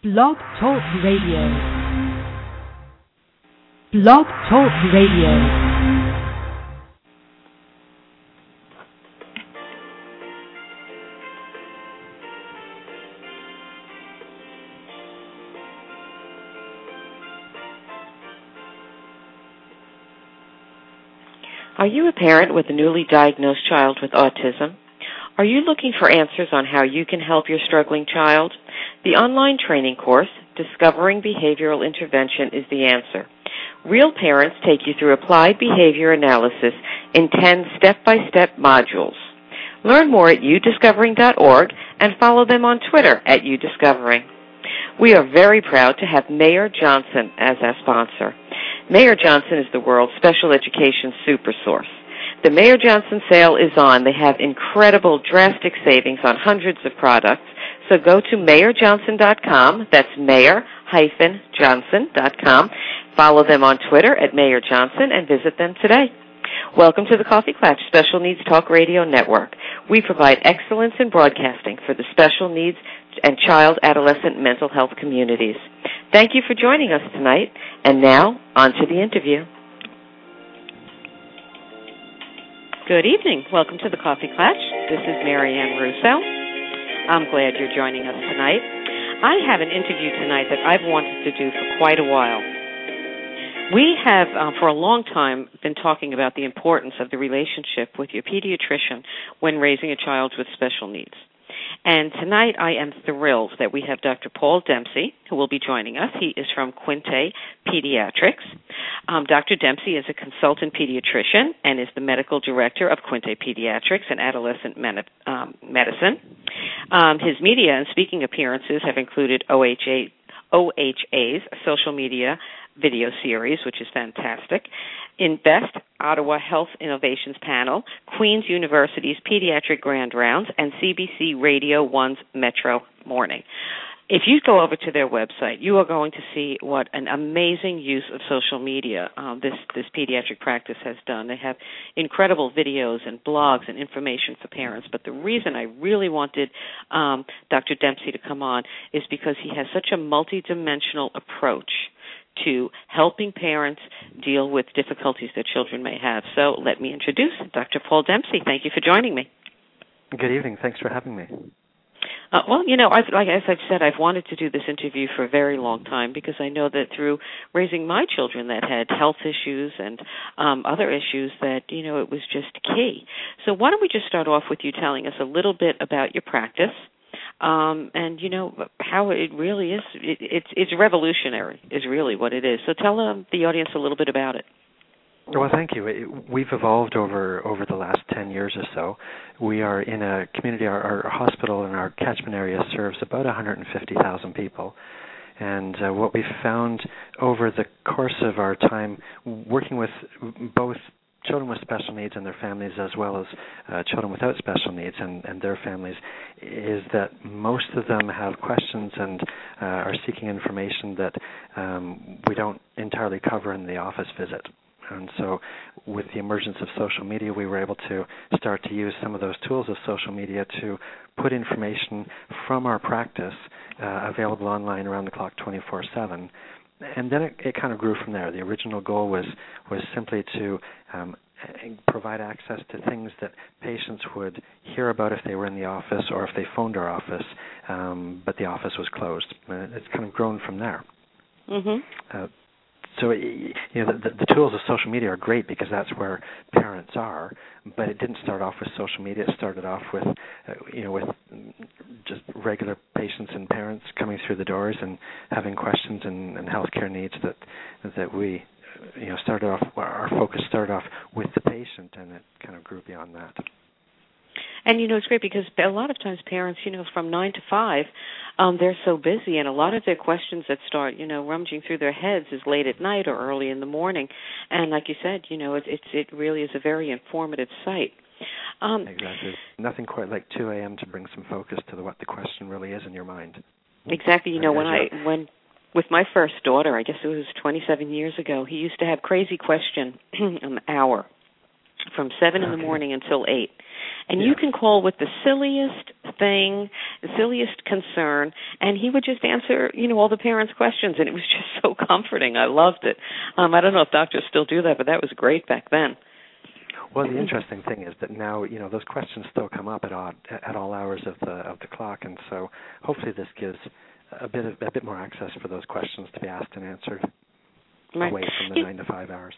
Blog Talk Radio. Blog Talk Radio. Are you a parent with a newly diagnosed child with autism? Are you looking for answers on how you can help your struggling child? The online training course, Discovering Behavioral Intervention, is the answer. Real parents take you through applied behavior analysis in 10 step-by-step modules. Learn more at udiscovering.org and follow them on Twitter at udiscovering. We are very proud to have Mayer Johnson as our sponsor. Mayer Johnson is the world's special education super source. The Mayer Johnson sale is on. They have incredible drastic savings on hundreds of products. So go to mayerjohnson.com. That's mayer-johnson.com. Follow them on Twitter at Mayer Johnson and visit them today. Welcome to the Coffee Klatch Special Needs Talk Radio Network. We provide excellence in broadcasting for the special needs and child adolescent mental health communities. Thank you for joining us tonight. And now, on to the interview. Good evening. Welcome to the Coffee Klatch. This is Marianne Russo. I'm glad you're joining us tonight. I have an interview tonight that I've wanted to do for quite a while. We have, uh, for a long time, been talking about the importance of the relationship with your pediatrician when raising a child with special needs. And tonight I am thrilled that we have Dr. Paul Dempsey, who will be joining us. He is from Quinte Pediatrics. Um, Dr. Dempsey is a consultant pediatrician and is the medical director of Quinte Pediatrics and Adolescent Men- um, Medicine. Um, his media and speaking appearances have included OHA, OHA's social media video series, which is fantastic. Invest Ottawa Health Innovations Panel, Queen's University's Pediatric Grand Rounds, and CBC Radio 1's Metro Morning. If you go over to their website, you are going to see what an amazing use of social media um, this this pediatric practice has done. They have incredible videos and blogs and information for parents. But the reason I really wanted um, Dr. Dempsey to come on is because he has such a multidimensional approach to helping parents deal with difficulties their children may have. So let me introduce Dr. Paul Dempsey. Thank you for joining me. Good evening. Thanks for having me. Uh, well, you know, I've, like as I've said, I've wanted to do this interview for a very long time because I know that through raising my children that had health issues and um, other issues, that you know it was just key. So why don't we just start off with you telling us a little bit about your practice, um, and you know how it really is. It, it's it's revolutionary, is really what it is. So tell um, the audience a little bit about it. Well, thank you. It, we've evolved over over the last ten years or so. We are in a community. Our, our hospital in our catchment area serves about 150,000 people. And uh, what we've found over the course of our time working with both children with special needs and their families, as well as uh, children without special needs and, and their families, is that most of them have questions and uh, are seeking information that um, we don't entirely cover in the office visit. And so, with the emergence of social media, we were able to start to use some of those tools of social media to put information from our practice uh, available online around the clock 24 7 and then it, it, kind of grew from there. The original goal was was simply to um, provide access to things that patients would hear about if they were in the office or if they phoned our office, um, but the office was closed. And it's kind of grown from there. Mm-hmm. Uh, so you know the, the, tools of social media are great because that's where parents are but it didn't start off with social media it started off with uh, you know with just regular patients and parents coming through the doors and having questions and, and healthcare needs that that we you know started off our focus started off with the patient and it kind of grew beyond that and you know, it's great because a lot of times parents, you know, from nine to five, um, they're so busy, and a lot of their questions that start, you know, rummaging through their heads is late at night or early in the morning. And like you said, you know, it, it's it really is a very informative site. Um, exactly. Nothing quite like 2 a.m. to bring some focus to the, what the question really is in your mind. Exactly. You know, when I when with my first daughter, I guess it was 27 years ago, he used to have crazy question an hour from seven in the morning until eight and Yeah. you can call with the silliest thing, the silliest concern, and he would just answer, you know, all the parents' questions, and it was just so comforting. I loved it. Um, I don't know if doctors still do that, but that was great back then. Well, the interesting thing is that now you know those questions still come up at odd at all hours of the of the clock, and so hopefully this gives a bit of, a bit more access for those questions to be asked and answered Right. away from the You- nine to five hours.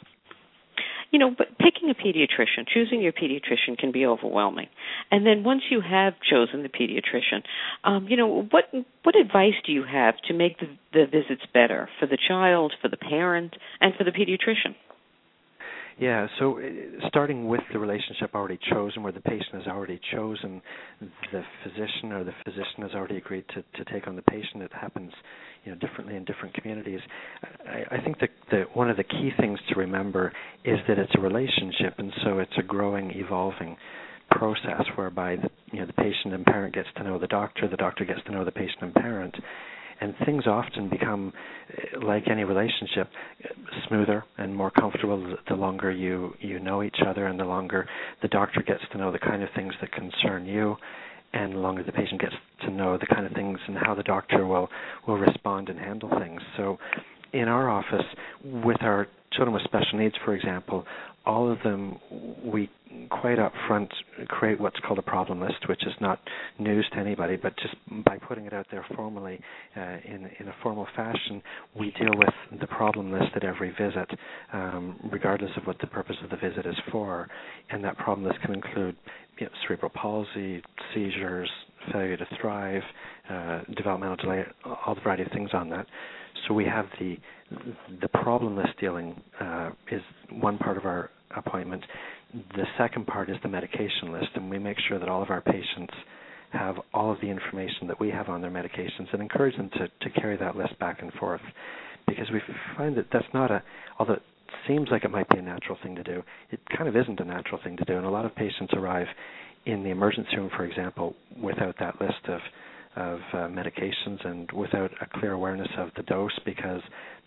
you know, but picking a pediatrician, choosing your pediatrician can be overwhelming. And then once you have chosen the pediatrician, um, you know, what what advice do you have to make the, the visits better for the child, for the parent, and for the pediatrician? Yeah, so uh, starting with the relationship already chosen, where the patient has already chosen the physician, or the physician has already agreed to, to take on the patient. It happens, you know, differently in different communities. I, I think that the, one of the key things to remember is that it's a relationship, and so it's a growing, evolving process whereby the, you know the patient and parent gets to know the doctor, the doctor gets to know the patient and parent, and things often become uh, like any relationship smoother and more comfortable the longer you you know each other and the longer the doctor gets to know the kind of things that concern you and the longer the patient gets to know the kind of things and how the doctor will will respond and handle things. So in our office with our children with special needs for example all of them we quite up front create what's called a problem list, which is not news to anybody, but just by putting it out there formally uh, in in a formal fashion, we deal with the problem list at every visit, um, regardless of what the purpose of the visit is for. And that problem list can include you know, cerebral palsy, seizures, failure to thrive, uh, developmental delay, all the variety of things on that. So we have the the problem list dealing uh, is one part of our appointment. The second part is the medication list, and we make sure that all of our patients have all of the information that we have on their medications and encourage them to, to carry that list back and forth because we find that that's not a, although it seems like it might be a natural thing to do, it kind of isn't a natural thing to do. And a lot of patients arrive in the emergency room, for example, without that list of of uh, medications and without a clear awareness of the dose because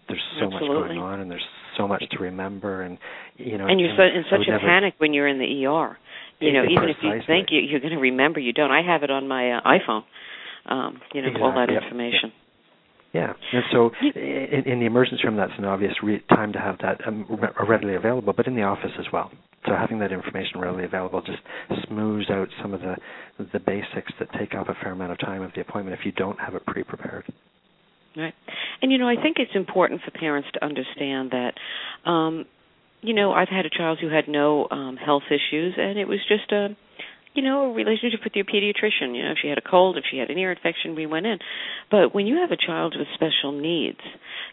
there's so Absolutely. much going on and there's so much to remember and you know And you're and so, in such a never- panic when you're in the ER. You know, even if you think you, you're going to remember, you don't. I have it on my uh, iPhone. Um, you know, all that Exactly, yep, information. Yeah, and so in, in the emergency room, that's an obvious re- time to have that um, re- readily available, but in the office as well. So having that information readily available just smooths out some of the the basics that take up a fair amount of time of the appointment if you don't have it pre-prepared. Right. And you know, I think it's important for parents to understand that um you know, I've had a child who had no um health issues and it was just a you know, a relationship with your pediatrician. You know, if she had a cold, if she had an ear infection, we went in. But when you have a child with special needs,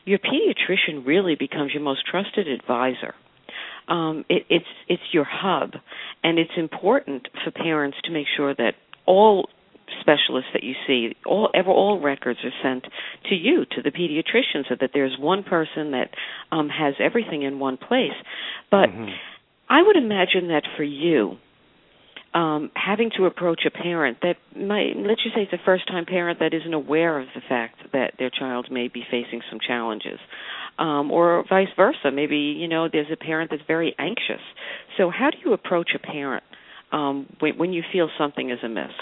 your pediatrician really becomes your most trusted advisor. Um, it, it's it's your hub, and it's important for parents to make sure that all specialists that you see, all ever all records are sent to you, to the pediatrician, so that there's one person that um, has everything in one place. But Mhm. I would imagine that for you, um, having to approach a parent that might, let's just say it's a first time parent that isn't aware of the fact that their child may be facing some challenges, um, or vice versa. Maybe, you know, there's a parent that's very anxious. So, how do you approach a parent um, when, when you feel something is amiss?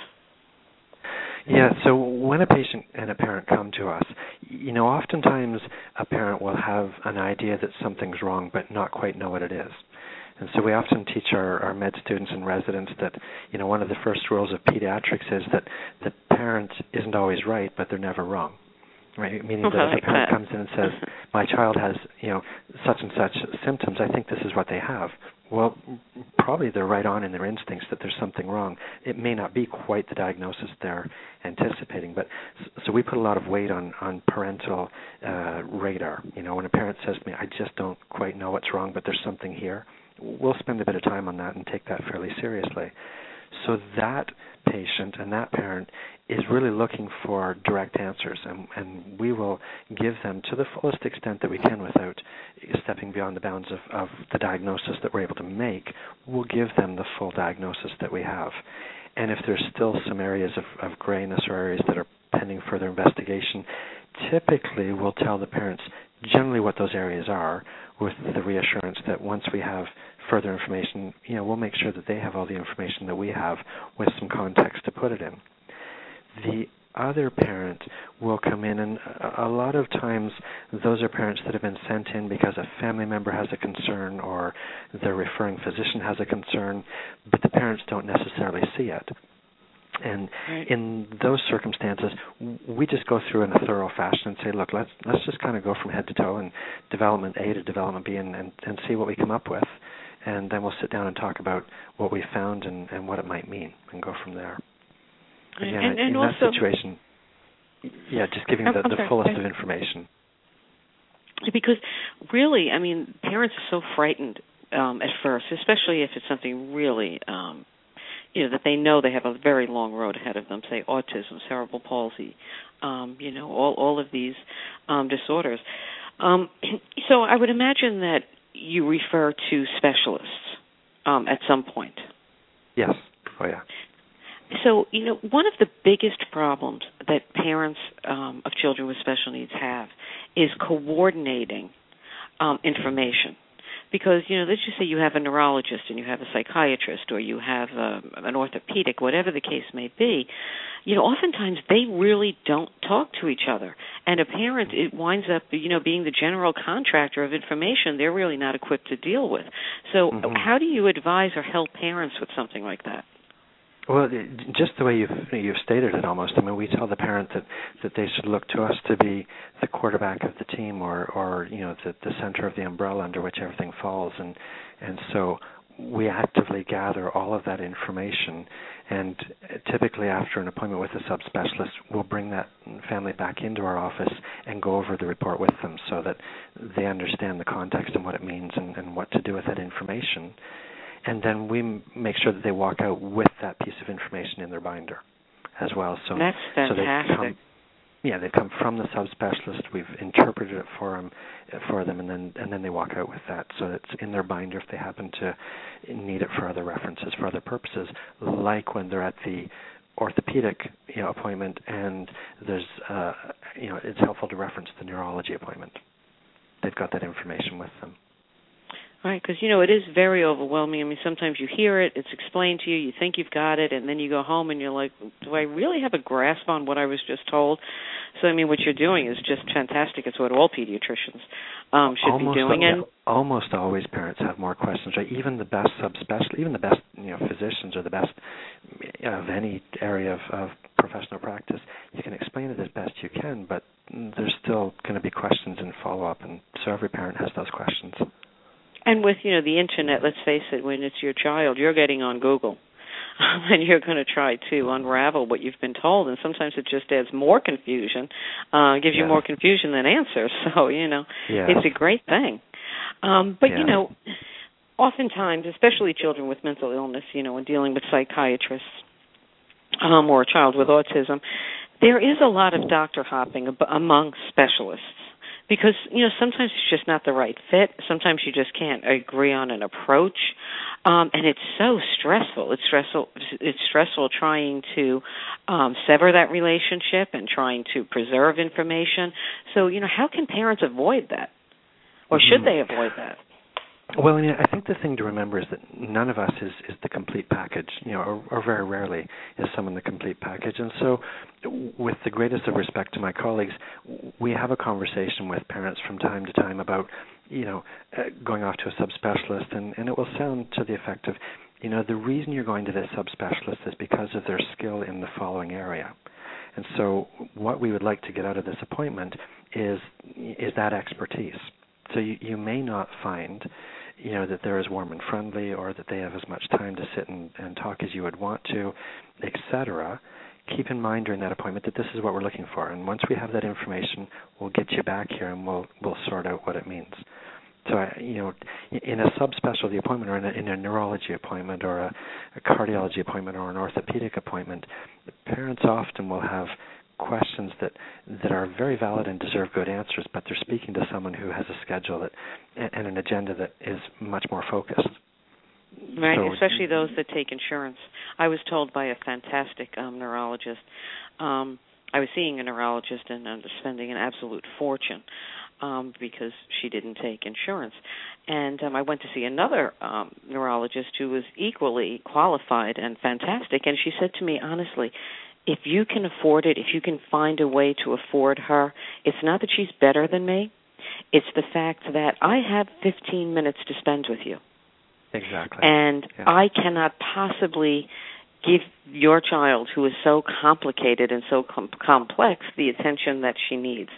Yeah, so when a patient and a parent come to us, you know, oftentimes a parent will have an idea that something's wrong but not quite know what it is. And so we often teach our, our med students and residents that, you know, one of the first rules of pediatrics is that the parent isn't always right, but they're never wrong. Right? Meaning Oh, that if a parent that. comes in and says, My child has, you know, such and such symptoms, I think this is what they have. Well, probably they're right on in their instincts that there's something wrong. It may not be quite the diagnosis they're anticipating, but so we put a lot of weight on on parental uh, radar. You know, when a parent says to me, "I just don't quite know what's wrong, but there's something here," we'll spend a bit of time on that and take that fairly seriously. So that patient and that parent is really looking for direct answers, and, and we will give them to the fullest extent that we can without stepping beyond the bounds of, of the diagnosis that we're able to make. We'll give them the full diagnosis that we have. And if there's still some areas of, of grayness or areas that are pending further investigation, typically we'll tell the parents generally what those areas are with the reassurance that once we have further information, you know, we'll make sure that they have all the information that we have with some context to put it in. The other parent will come in, and a lot of times those are parents that have been sent in because a family member has a concern or their referring physician has a concern, but the parents don't necessarily see it. And in those circumstances, we just go through in a thorough fashion and say, look, let's let's just kind of go from head to toe and development A to development B and, and, and see what we come up with. And then we'll sit down and talk about what we found and, and what it might mean and go from there. Again, and, and in also, that situation, yeah, just giving the, the fullest of information. Because really, I mean, parents are so frightened um, at first, especially if it's something really um, you know that they know they have a very long road ahead of them say autism cerebral palsy um you know all all of these um disorders um so i would imagine that you refer to specialists um at some point? Yes. Oh yeah. So you know one of the biggest problems that parents um of children with special needs have is coordinating um information because you know let's just say you have a neurologist and you have a psychiatrist or you have a, um, an orthopedic whatever the case may be you know oftentimes they really don't talk to each other. And a parent it winds up you know being the general contractor of information they're really not equipped to deal with. So mm-hmm. how do you advise or help parents with something like that well, just the way you've you've stated it, almost. I mean, we tell the parent that that they should look to us to be the quarterback of the team, or or you know the the center of the umbrella under which everything falls, and and so we actively gather all of that information, and typically after an appointment with a subspecialist, we'll bring that family back into our office and go over the report with them so that they understand the context and what it means and, and what to do with that information and then we make sure that they walk out with that piece of information in their binder as well. So that's fantastic. So they come, yeah, they come from the subspecialist. We've interpreted it for them, for them, and then and then they walk out with that. So it's in their binder if they happen to need it for other references, for other purposes, like when they're at the orthopedic you know, appointment, and there's uh, you know it's helpful to reference the neurology appointment. They've got that information with them. Right, because you know it is very overwhelming. I mean, sometimes you hear it, it's explained to you, you think you've got it, and then you go home and you're like, "Do I really have a grasp on what I was just told?" So, I mean, what you're doing is just fantastic. It's what all pediatricians um, should almost, be doing. And almost always, parents have more questions. Right, even the best subspecialists, even the best you know physicians or the best of any area of, of professional practice, you can explain it as best you can, but there's still going to be questions and follow up, and so every parent has those questions. And with you know the internet, let's face it, when it's your child, you're getting on Google. and you're going to try to unravel what you've been told, and sometimes it just adds more confusion, uh, gives you more confusion than answers. So you know, it's a great thing. Um, but yeah. you know, oftentimes, especially children with mental illness, you know, when dealing with psychiatrists um, or a child with autism, there is a lot of doctor hopping ab- among specialists because you know sometimes it's just not the right fit. Sometimes you just can't agree on an approach. Um and it's so stressful. It's stressful it's stressful trying to um sever that relationship and trying to preserve information. So you know how can parents avoid that? Or should mm-hmm. they avoid that well, I, mean, I think the thing to remember is that none of us is, is the complete package, you know, or, or very rarely is someone the complete package. And so, with the greatest of respect to my colleagues, we have a conversation with parents from time to time about, you know, uh, going off to a subspecialist, and, and it will sound to the effect of, you know, the reason you're going to this subspecialist is because of their skill in the following area. And so, what we would like to get out of this appointment is is that expertise. So you, you may not find you know that they're as warm and friendly or that they have as much time to sit and, and talk as you would want to etc keep in mind during that appointment that this is what we're looking for. And once we have that information we'll get you back here and we'll we'll sort out what it means. So I, you know in a subspecialty appointment or in a, in a neurology appointment or a, a cardiology appointment or an orthopedic appointment parents often will have questions that that are very valid and deserve good answers, but they're speaking to someone who has a schedule that and an agenda that is much more focused. Right, so, especially those that take insurance. I was told by a fantastic um, neurologist um, I was seeing a neurologist and I was spending an absolute fortune um because she didn't take insurance. And um I went to see another um neurologist who was equally qualified and fantastic and she said to me honestly, if you can afford it, if you can find a way to afford her, it's not that she's better than me. It's the fact that I have 15 minutes to spend with you. Exactly. And yeah. I cannot possibly give your child who is so complicated and so com- complex the attention that she needs.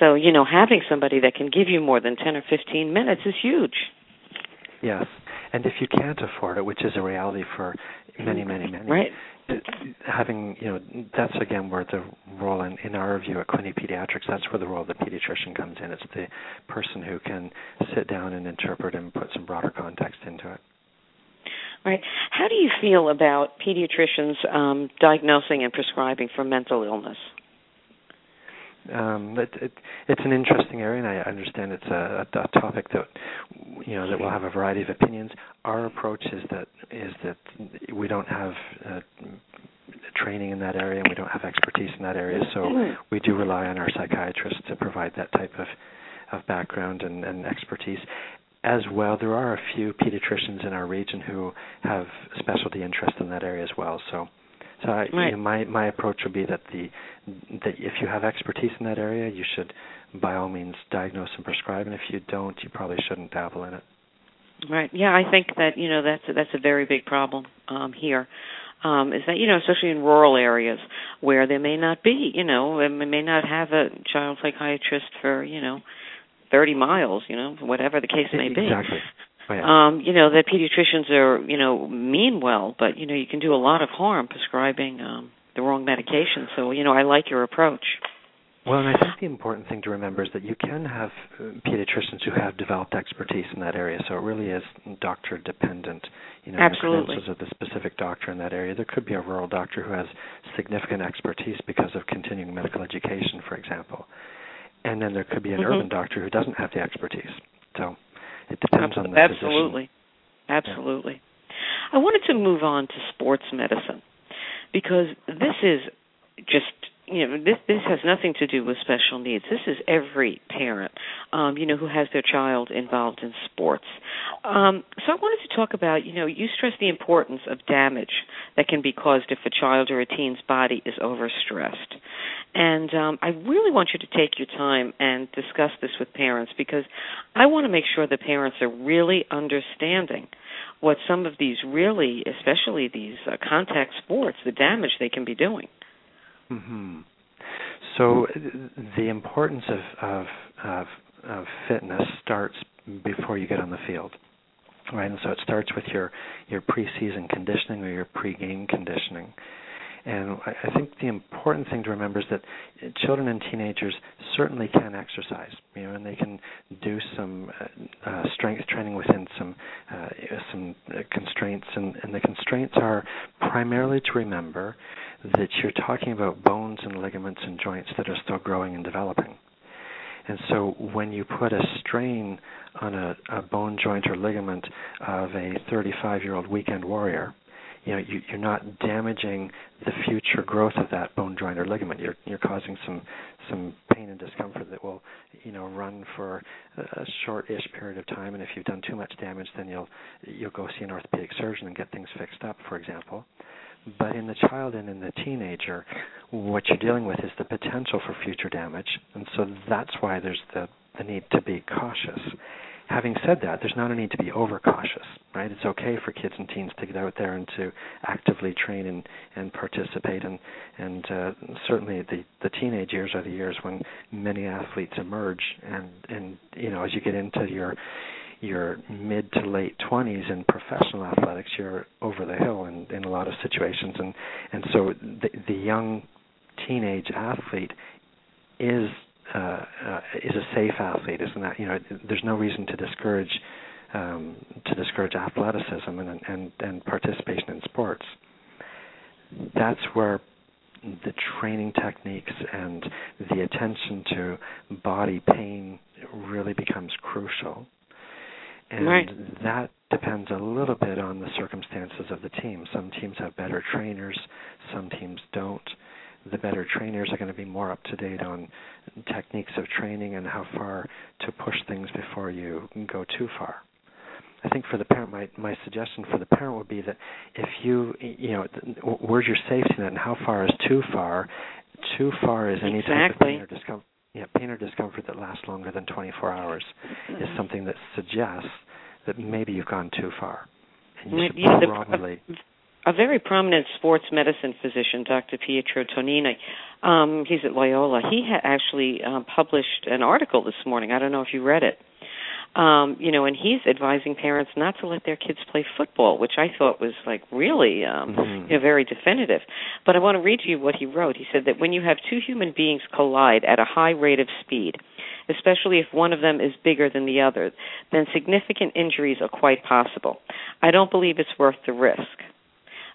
So, you know, having somebody that can give you more than 10 or 15 minutes is huge. Yes. And if you can't afford it, which is a reality for many, many, many, right. Having, you know, that's again where the role in, in our view at Quinte Pediatrics, that's where the role of the pediatrician comes in. It's the person who can sit down and interpret and put some broader context into it. Right. How do you feel about pediatricians um, diagnosing and prescribing for mental illness? Um, it, it, it's an interesting area, and I understand it's a, a, topic that you know that will have a variety of opinions. Our approach is that is that we don't have uh, training in that area, and we don't have expertise in that area, so Mm-hmm. we do rely on our psychiatrists to provide that type of of background and, and expertise as well, there are a few pediatricians in our region who have specialty interest in that area as well. So, I, right. you know, my my approach would be that the that if you have expertise in that area, you should by all means diagnose and prescribe, and if you don't, you probably shouldn't dabble in it. Right. Yeah, I think that you know that's a, that's a very big problem um, here. Um, is that you know especially in rural areas where there may not be you know they may not have a child psychiatrist for you know 30 miles, you know, whatever the case may be. Exactly. Oh. Um, you know, that pediatricians are, you know, mean well, but you know, you can do a lot of harm prescribing um the wrong medication. So, you know, I like your approach. Well, and I think the important thing to remember is that you can have uh, pediatricians who have developed expertise in that area. So it really is doctor dependent. You know, Absolutely. the credentials of the specific doctor in that area. There could be a rural doctor who has significant expertise because of continuing medical education, for example and then there could be an mm-hmm. urban doctor who doesn't have the expertise. So it depends Absolutely. on the Absolutely. physician. Absolutely. Yeah. I wanted to move on to sports medicine because this is just you know this this has nothing to do with special needs. This is every parent um you know who has their child involved in sports. Um so i wanted to talk about you know you stress the importance of damage that can be caused if a child or a teen's body is overstressed. And um i really want you to take your time and discuss this with parents because i want to make sure the parents are really understanding what some of these really especially these uh, contact sports the damage they can be doing Mm-hmm. So the importance of, of of of fitness starts before you get on the field, right? And so it starts with your your preseason conditioning or your pre-game conditioning. And I think the important thing to remember is that children and teenagers certainly can exercise, you know, and they can do some uh, uh, strength training within some uh, some constraints, and, and the constraints are primarily to remember that you're talking about bones and ligaments and joints that are still growing and developing. And so when you put a strain on a, a bone joint or ligament of a 35 year old weekend warrior, you know you, you're not damaging the future growth of that bone joint or ligament. You're you're causing some some pain and discomfort that will you know run for a short-ish period of time. And if you've done too much damage, then you'll you'll go see an orthopedic surgeon and get things fixed up, for example. But in the child and in the teenager, what you're dealing with is the potential for future damage, and so that's why there's the the need to be cautious having said that, there's not a need to be overcautious, right? It's okay for kids and teens to get out there and to actively train and, and participate, and and uh, certainly the the teenage years are the years when many athletes emerge, and and you know as you get into your your mid to late 20s in professional athletics, you're over the hill in, in a lot of situations, and and so the the young teenage athlete is uh, uh, is a safe athlete, isn't that? You know, there's no reason to discourage um, to discourage athleticism and, and and participation in sports. That's where the training techniques and the attention to body pain really becomes crucial. And right. that depends a little bit on the circumstances of the team. Some teams have better trainers, some teams don't the better trainers are going to be more up to date on techniques of training and how far to push things before you go too far. I think for the parent, my my suggestion for the parent would be that if you you know where's your safety net and how far is too far? Too far is any exactly. type of pain or discomfort. Yeah, pain or discomfort that lasts longer than 24 hours mm-hmm. is something that suggests that maybe you've gone too far, and you should yeah, probably. The, a very prominent sports medicine physician, Dr. Pietro Tonino. Um, he's at Loyola. He actually uh, published an article this morning. I don't know if you read it. Um, you know, and he's advising parents not to let their kids play football, which I thought was like really um, mm-hmm. you know, very definitive. But I want to read to you what he wrote. He said that when you have two human beings collide at a high rate of speed, especially if one of them is bigger than the other, then significant injuries are quite possible. I don't believe it's worth the risk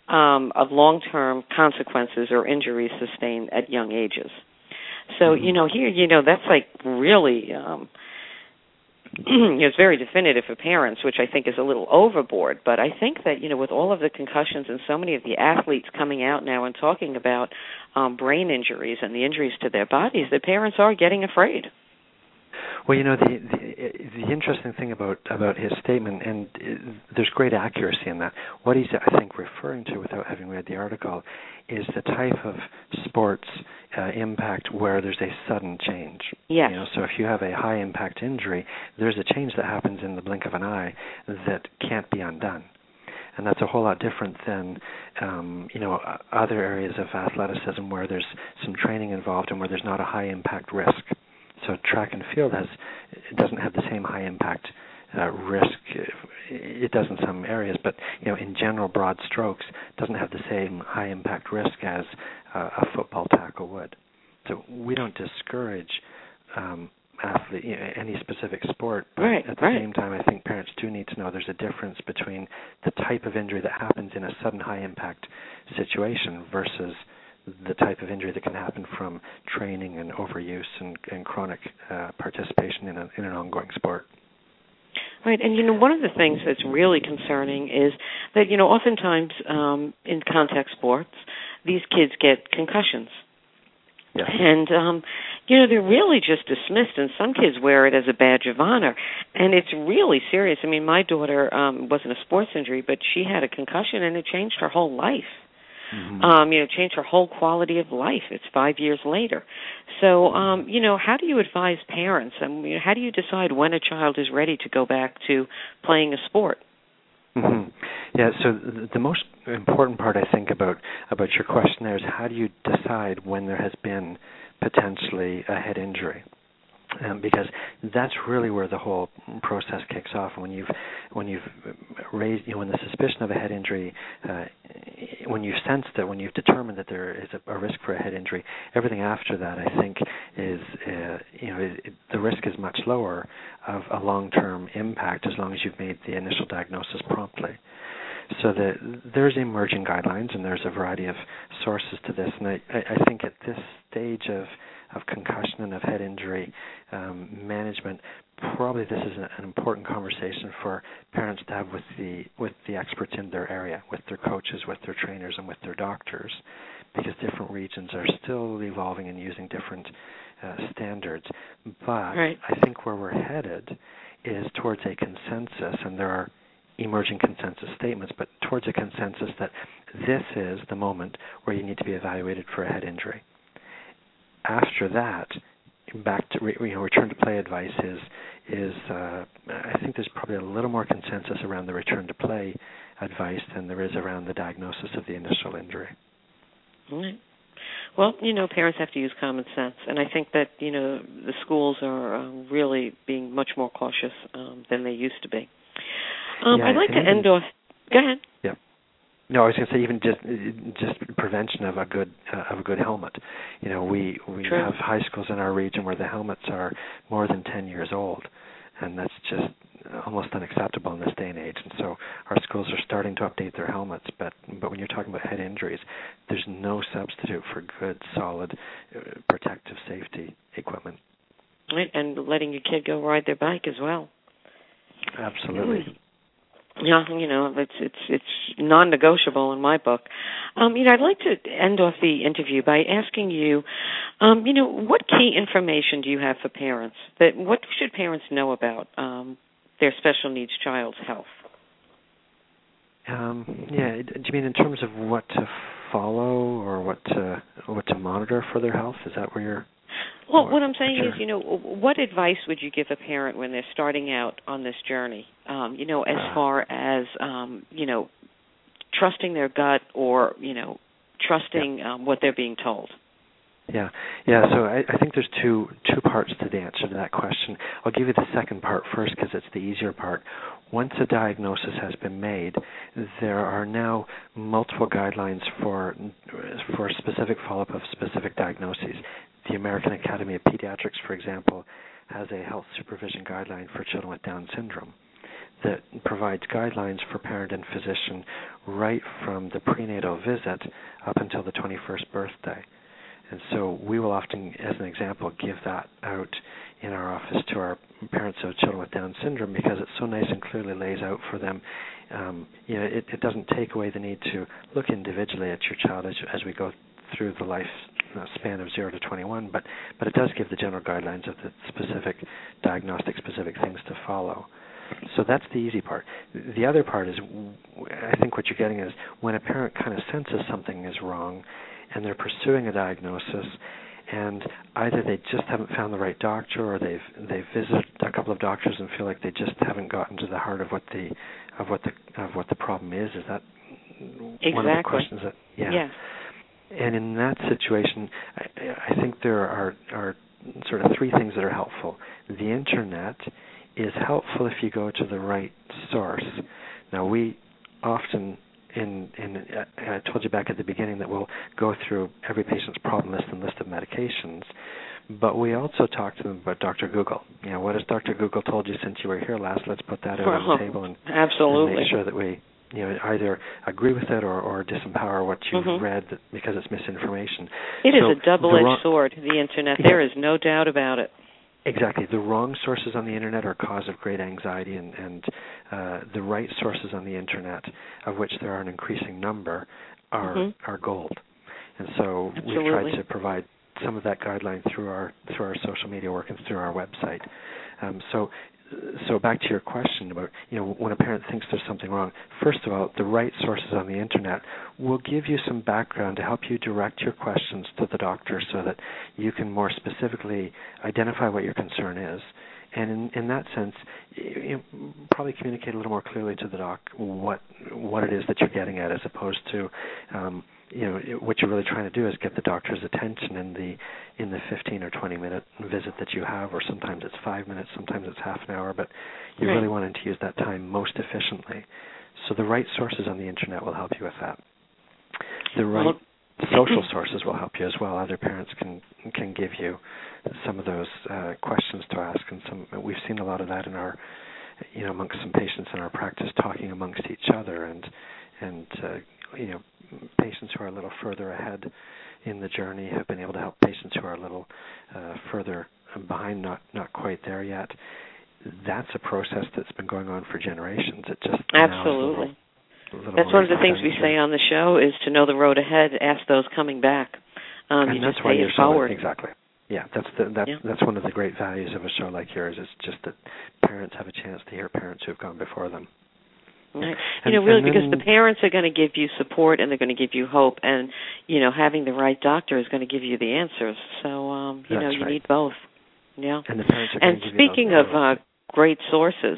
um, of long-term consequences or injuries sustained at young ages. So mm-hmm. you know here you know that's like really um, it's very definitive for parents, which I think is a little overboard. But I think that you know with all of the concussions and so many of the athletes coming out now and talking about um, brain injuries and the injuries to their bodies, the parents are getting afraid. Well, you know the, the the interesting thing about about his statement, and there's great accuracy in that. What he's I think referring to, without having read the article, is the type of sports uh, impact where there's a sudden change. Yes. You know, so if you have a high impact injury, there's a change that happens in the blink of an eye that can't be undone and that's a whole lot different than um, you know other areas of athleticism where there's some training involved and where there's not a high impact risk. So track and field has it doesn't have the same high impact uh, risk. It does in some areas, but you know, in general, broad strokes doesn't have the same high impact risk as uh, a football tackle would. So we don't discourage um, athlete, you know, any specific sport, but right, at the right. same time, I think parents do need to know there's a difference between the type of injury that happens in a sudden high impact situation versus the type of injury that can happen from training and overuse and, and chronic uh, participation in, a, in an ongoing sport. Right, and you know one of the things that's really concerning is that you know oftentimes um, in contact sports these kids get concussions. Yes. And um you know they're really just dismissed and some kids wear it as a badge of honor and it's really serious. I mean my daughter um wasn't a sports injury but she had a concussion and it changed her whole life mm-hmm. um, you know, change her whole quality of life. It's five years later. So, um, you know, how do you advise parents? and you know, how do you decide when a child is ready to go back to playing a sport? Mm-hmm. Yeah. So the most important part, I think, about about your question there is how do you decide when there has been potentially a head injury? Um, because that's really where the whole process kicks off. When you've when you've raised, you know, when the suspicion of a head injury, uh, when you've sensed that, when you've determined that there is a, a risk for a head injury, everything after that, I think, is uh, you know, it, it, the risk is much lower of a long-term impact as long as you've made the initial diagnosis promptly so the, there's emerging guidelines and there's a variety of sources to this and I, I think at this stage of of concussion and of head injury um, management, probably this is an important conversation for parents to have with the with the experts in their area, with their coaches, with their trainers, and with their doctors, because different regions are still evolving and using different uh, standards. But right. I think where we're headed is towards a consensus, and there are emerging consensus statements, but towards a consensus that this is the moment where you need to be evaluated for a head injury after that, back to you know return to play advice is is uh, I think there's probably a little more consensus around the return to play advice than there is around the diagnosis of the initial injury. Right. Well, you know, parents have to use common sense, and I think that you know the schools are uh, really being much more cautious um, than they used to be. Um, yeah, I'd like to end off. Go ahead. Yeah. No, I was going to say even just just prevention of a good uh, of a good helmet. You know, we we True. have high schools in our region where the helmets are more than 10 years old, and that's just almost unacceptable in this day and age. And so our schools are starting to update their helmets, but but when you're talking about head injuries, there's no substitute for good, solid, uh, protective safety equipment. Right, and letting your kid go ride their bike as well. Absolutely. Yeah, you know, it's it's it's non-negotiable in my book. Um, you know, I'd like to end off the interview by asking you, um, you know, what key information do you have for parents? That what should parents know about um, their special needs child's health? Um, yeah, do you mean in terms of what to follow or what to what to monitor for their health? Is that where you're? Well, what I'm saying is, you know, what advice would you give a parent when they're starting out on this journey? Um, you know, as uh, far as um, you know, trusting their gut or you know, trusting yeah. um, what they're being told. Yeah, yeah. So I, I think there's two two parts to the answer to that question. I'll give you the second part first because it's the easier part. Once a diagnosis has been made, there are now multiple guidelines for for specific follow-up of specific diagnoses. The American Academy of Pediatrics, for example, has a health supervision guideline for children with Down syndrome that provides guidelines for parent and physician right from the prenatal visit up until the 21st birthday. And so we will often, as an example, give that out in our office to our parents of children with Down syndrome because it's so nice and clearly lays out for them. Um, you know, it, it doesn't take away the need to look individually at your child as, as we go through the life span of 0 to 21, but but it does give the general guidelines of the specific diagnostic specific things to follow. So that's the easy part. The other part is, I think what you're getting is when a parent kind of senses something is wrong, and they're pursuing a diagnosis and either they just haven't found the right doctor or they've they've visited a couple of doctors and feel like they just haven't gotten to the heart of what the of what the of what the problem is is that exactly. one of the questions that yeah yes. And in that situation I, I think there are are sort of three things that are helpful the internet is helpful if you go to the right source now we often in, in uh, I told you back at the beginning that we'll go through every patient's problem list and list of medications, but we also talk to them about Dr. Google. You know, what has Dr. Google told you since you were here last? Let's put that out on the table and, absolutely and make sure that we you know either agree with it or, or disempower what you've mm-hmm. read because it's misinformation. It so is a double-edged sword. The internet. Yeah. There is no doubt about it. Exactly. The wrong sources on the internet are a cause of great anxiety, and, and uh, the right sources on the internet, of which there are an increasing number, are mm-hmm. are gold. And so Absolutely. we've tried to provide some of that guideline through our through our social media work and through our website. Um, so so back to your question about you know when a parent thinks there's something wrong first of all the right sources on the internet will give you some background to help you direct your questions to the doctor so that you can more specifically identify what your concern is. And in, in that sense, you probably communicate a little more clearly to the doc what what it is that you're getting at, as opposed to um, you know what you're really trying to do is get the doctor's attention in the in the 15 or 20 minute visit that you have or sometimes it's 5 minutes sometimes it's half an hour but you're right. really wanting to use that time most efficiently. So the right sources on the internet will help you with that. The right well, social sources will help you as well. Other parents can can give you some of those uh, questions to ask and some we've seen a lot of that in our you know amongst some patients in our practice talking amongst each other and and uh, you know patients who are a little further ahead in the journey have been able to help patients who are a little uh, further behind, not not quite there yet. That's a process that's been going on for generations. It just absolutely. Little, that's one of the things we say on the show is to know the road ahead. Ask those coming back. Um, and you that's why you're forward. So, exactly. Yeah, that's the that's yeah. that's one of the great values of a show like yours. It's just that parents have a chance to hear parents who've gone before them. Right. And, you know, really, then, because the parents are going to give you support and they're going to give you hope, and you know, having the right doctor is going to give you the answers. So, um, you know, you right. need both. Yeah. And the parents are and speaking of uh, great sources,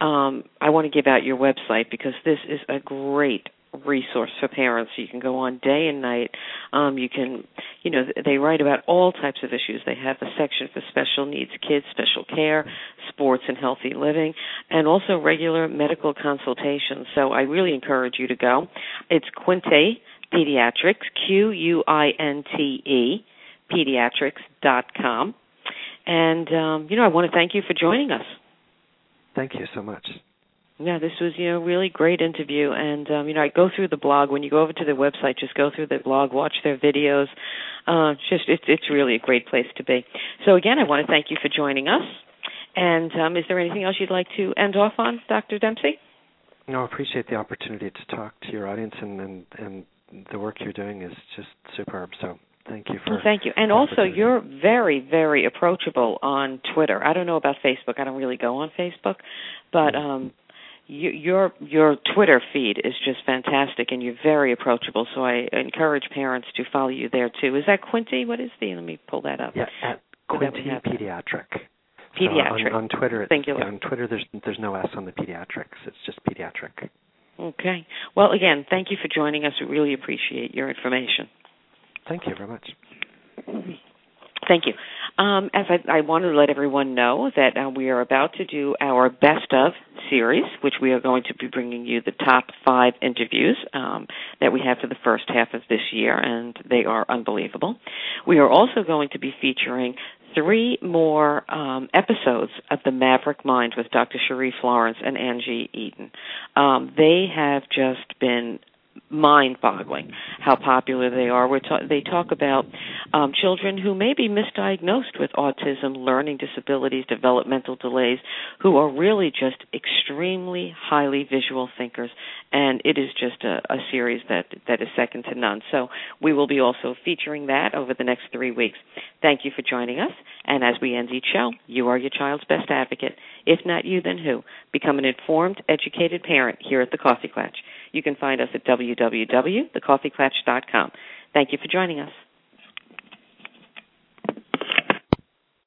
um, I want to give out your website because this is a great resource for parents. You can go on day and night. Um, you can, you know, they write about all types of issues. They have a section for special needs kids, special care, sports and healthy living, and also regular medical consultations. So I really encourage you to go. It's Quinte Pediatrics, Q U I N T E, pediatrics.com. And, um, you know, I want to thank you for joining us. Thank you so much. Yeah, this was you know really great interview, and um, you know I go through the blog. When you go over to their website, just go through the blog, watch their videos. Uh, just it's it's really a great place to be. So again, I want to thank you for joining us. And um, is there anything else you'd like to end off on, Dr. Dempsey? No, I appreciate the opportunity to talk to your audience, and and, and the work you're doing is just superb. So thank you for. Thank you, and also you're very, very approachable on Twitter. I don't know about Facebook. I don't really go on Facebook, but Mm-hmm. um, you, your your Twitter feed is just fantastic, and you're very approachable. So I encourage parents to follow you there too. Is that Quinte? What is the? Let me pull that up. Yeah, at So Quinte that. Pediatric. So Pediatric. on, on Twitter, it's, Singular. yeah, on Twitter, there's there's no S on the pediatrics. It's just pediatric. Okay. Well, again, thank you for joining us. We really appreciate your information. Thank you very much. Thank you. Um, as I, I wanted to let everyone know that uh, we are about to do our best of series, which we are going to be bringing you the top five interviews um, that we have for the first half of this year, and they are unbelievable. We are also going to be featuring three more um, episodes of The Maverick Mind with Dr. Cheri Florance and Angie Eaton. Um, they have just been mind-boggling how popular they are. We're ta- they talk about um, children who may be misdiagnosed with autism, learning disabilities, developmental delays, who are really just extremely highly visual thinkers, and it is just a, a series that that is second to none. So we will be also featuring that over the next three weeks. Thank you for joining us, and as we end each show, you are your child's best advocate. If not you, then who? Become an informed, educated parent here at the Coffee Klatch. You can find us at www.thecoffeeklatch.com. Thank you for joining us.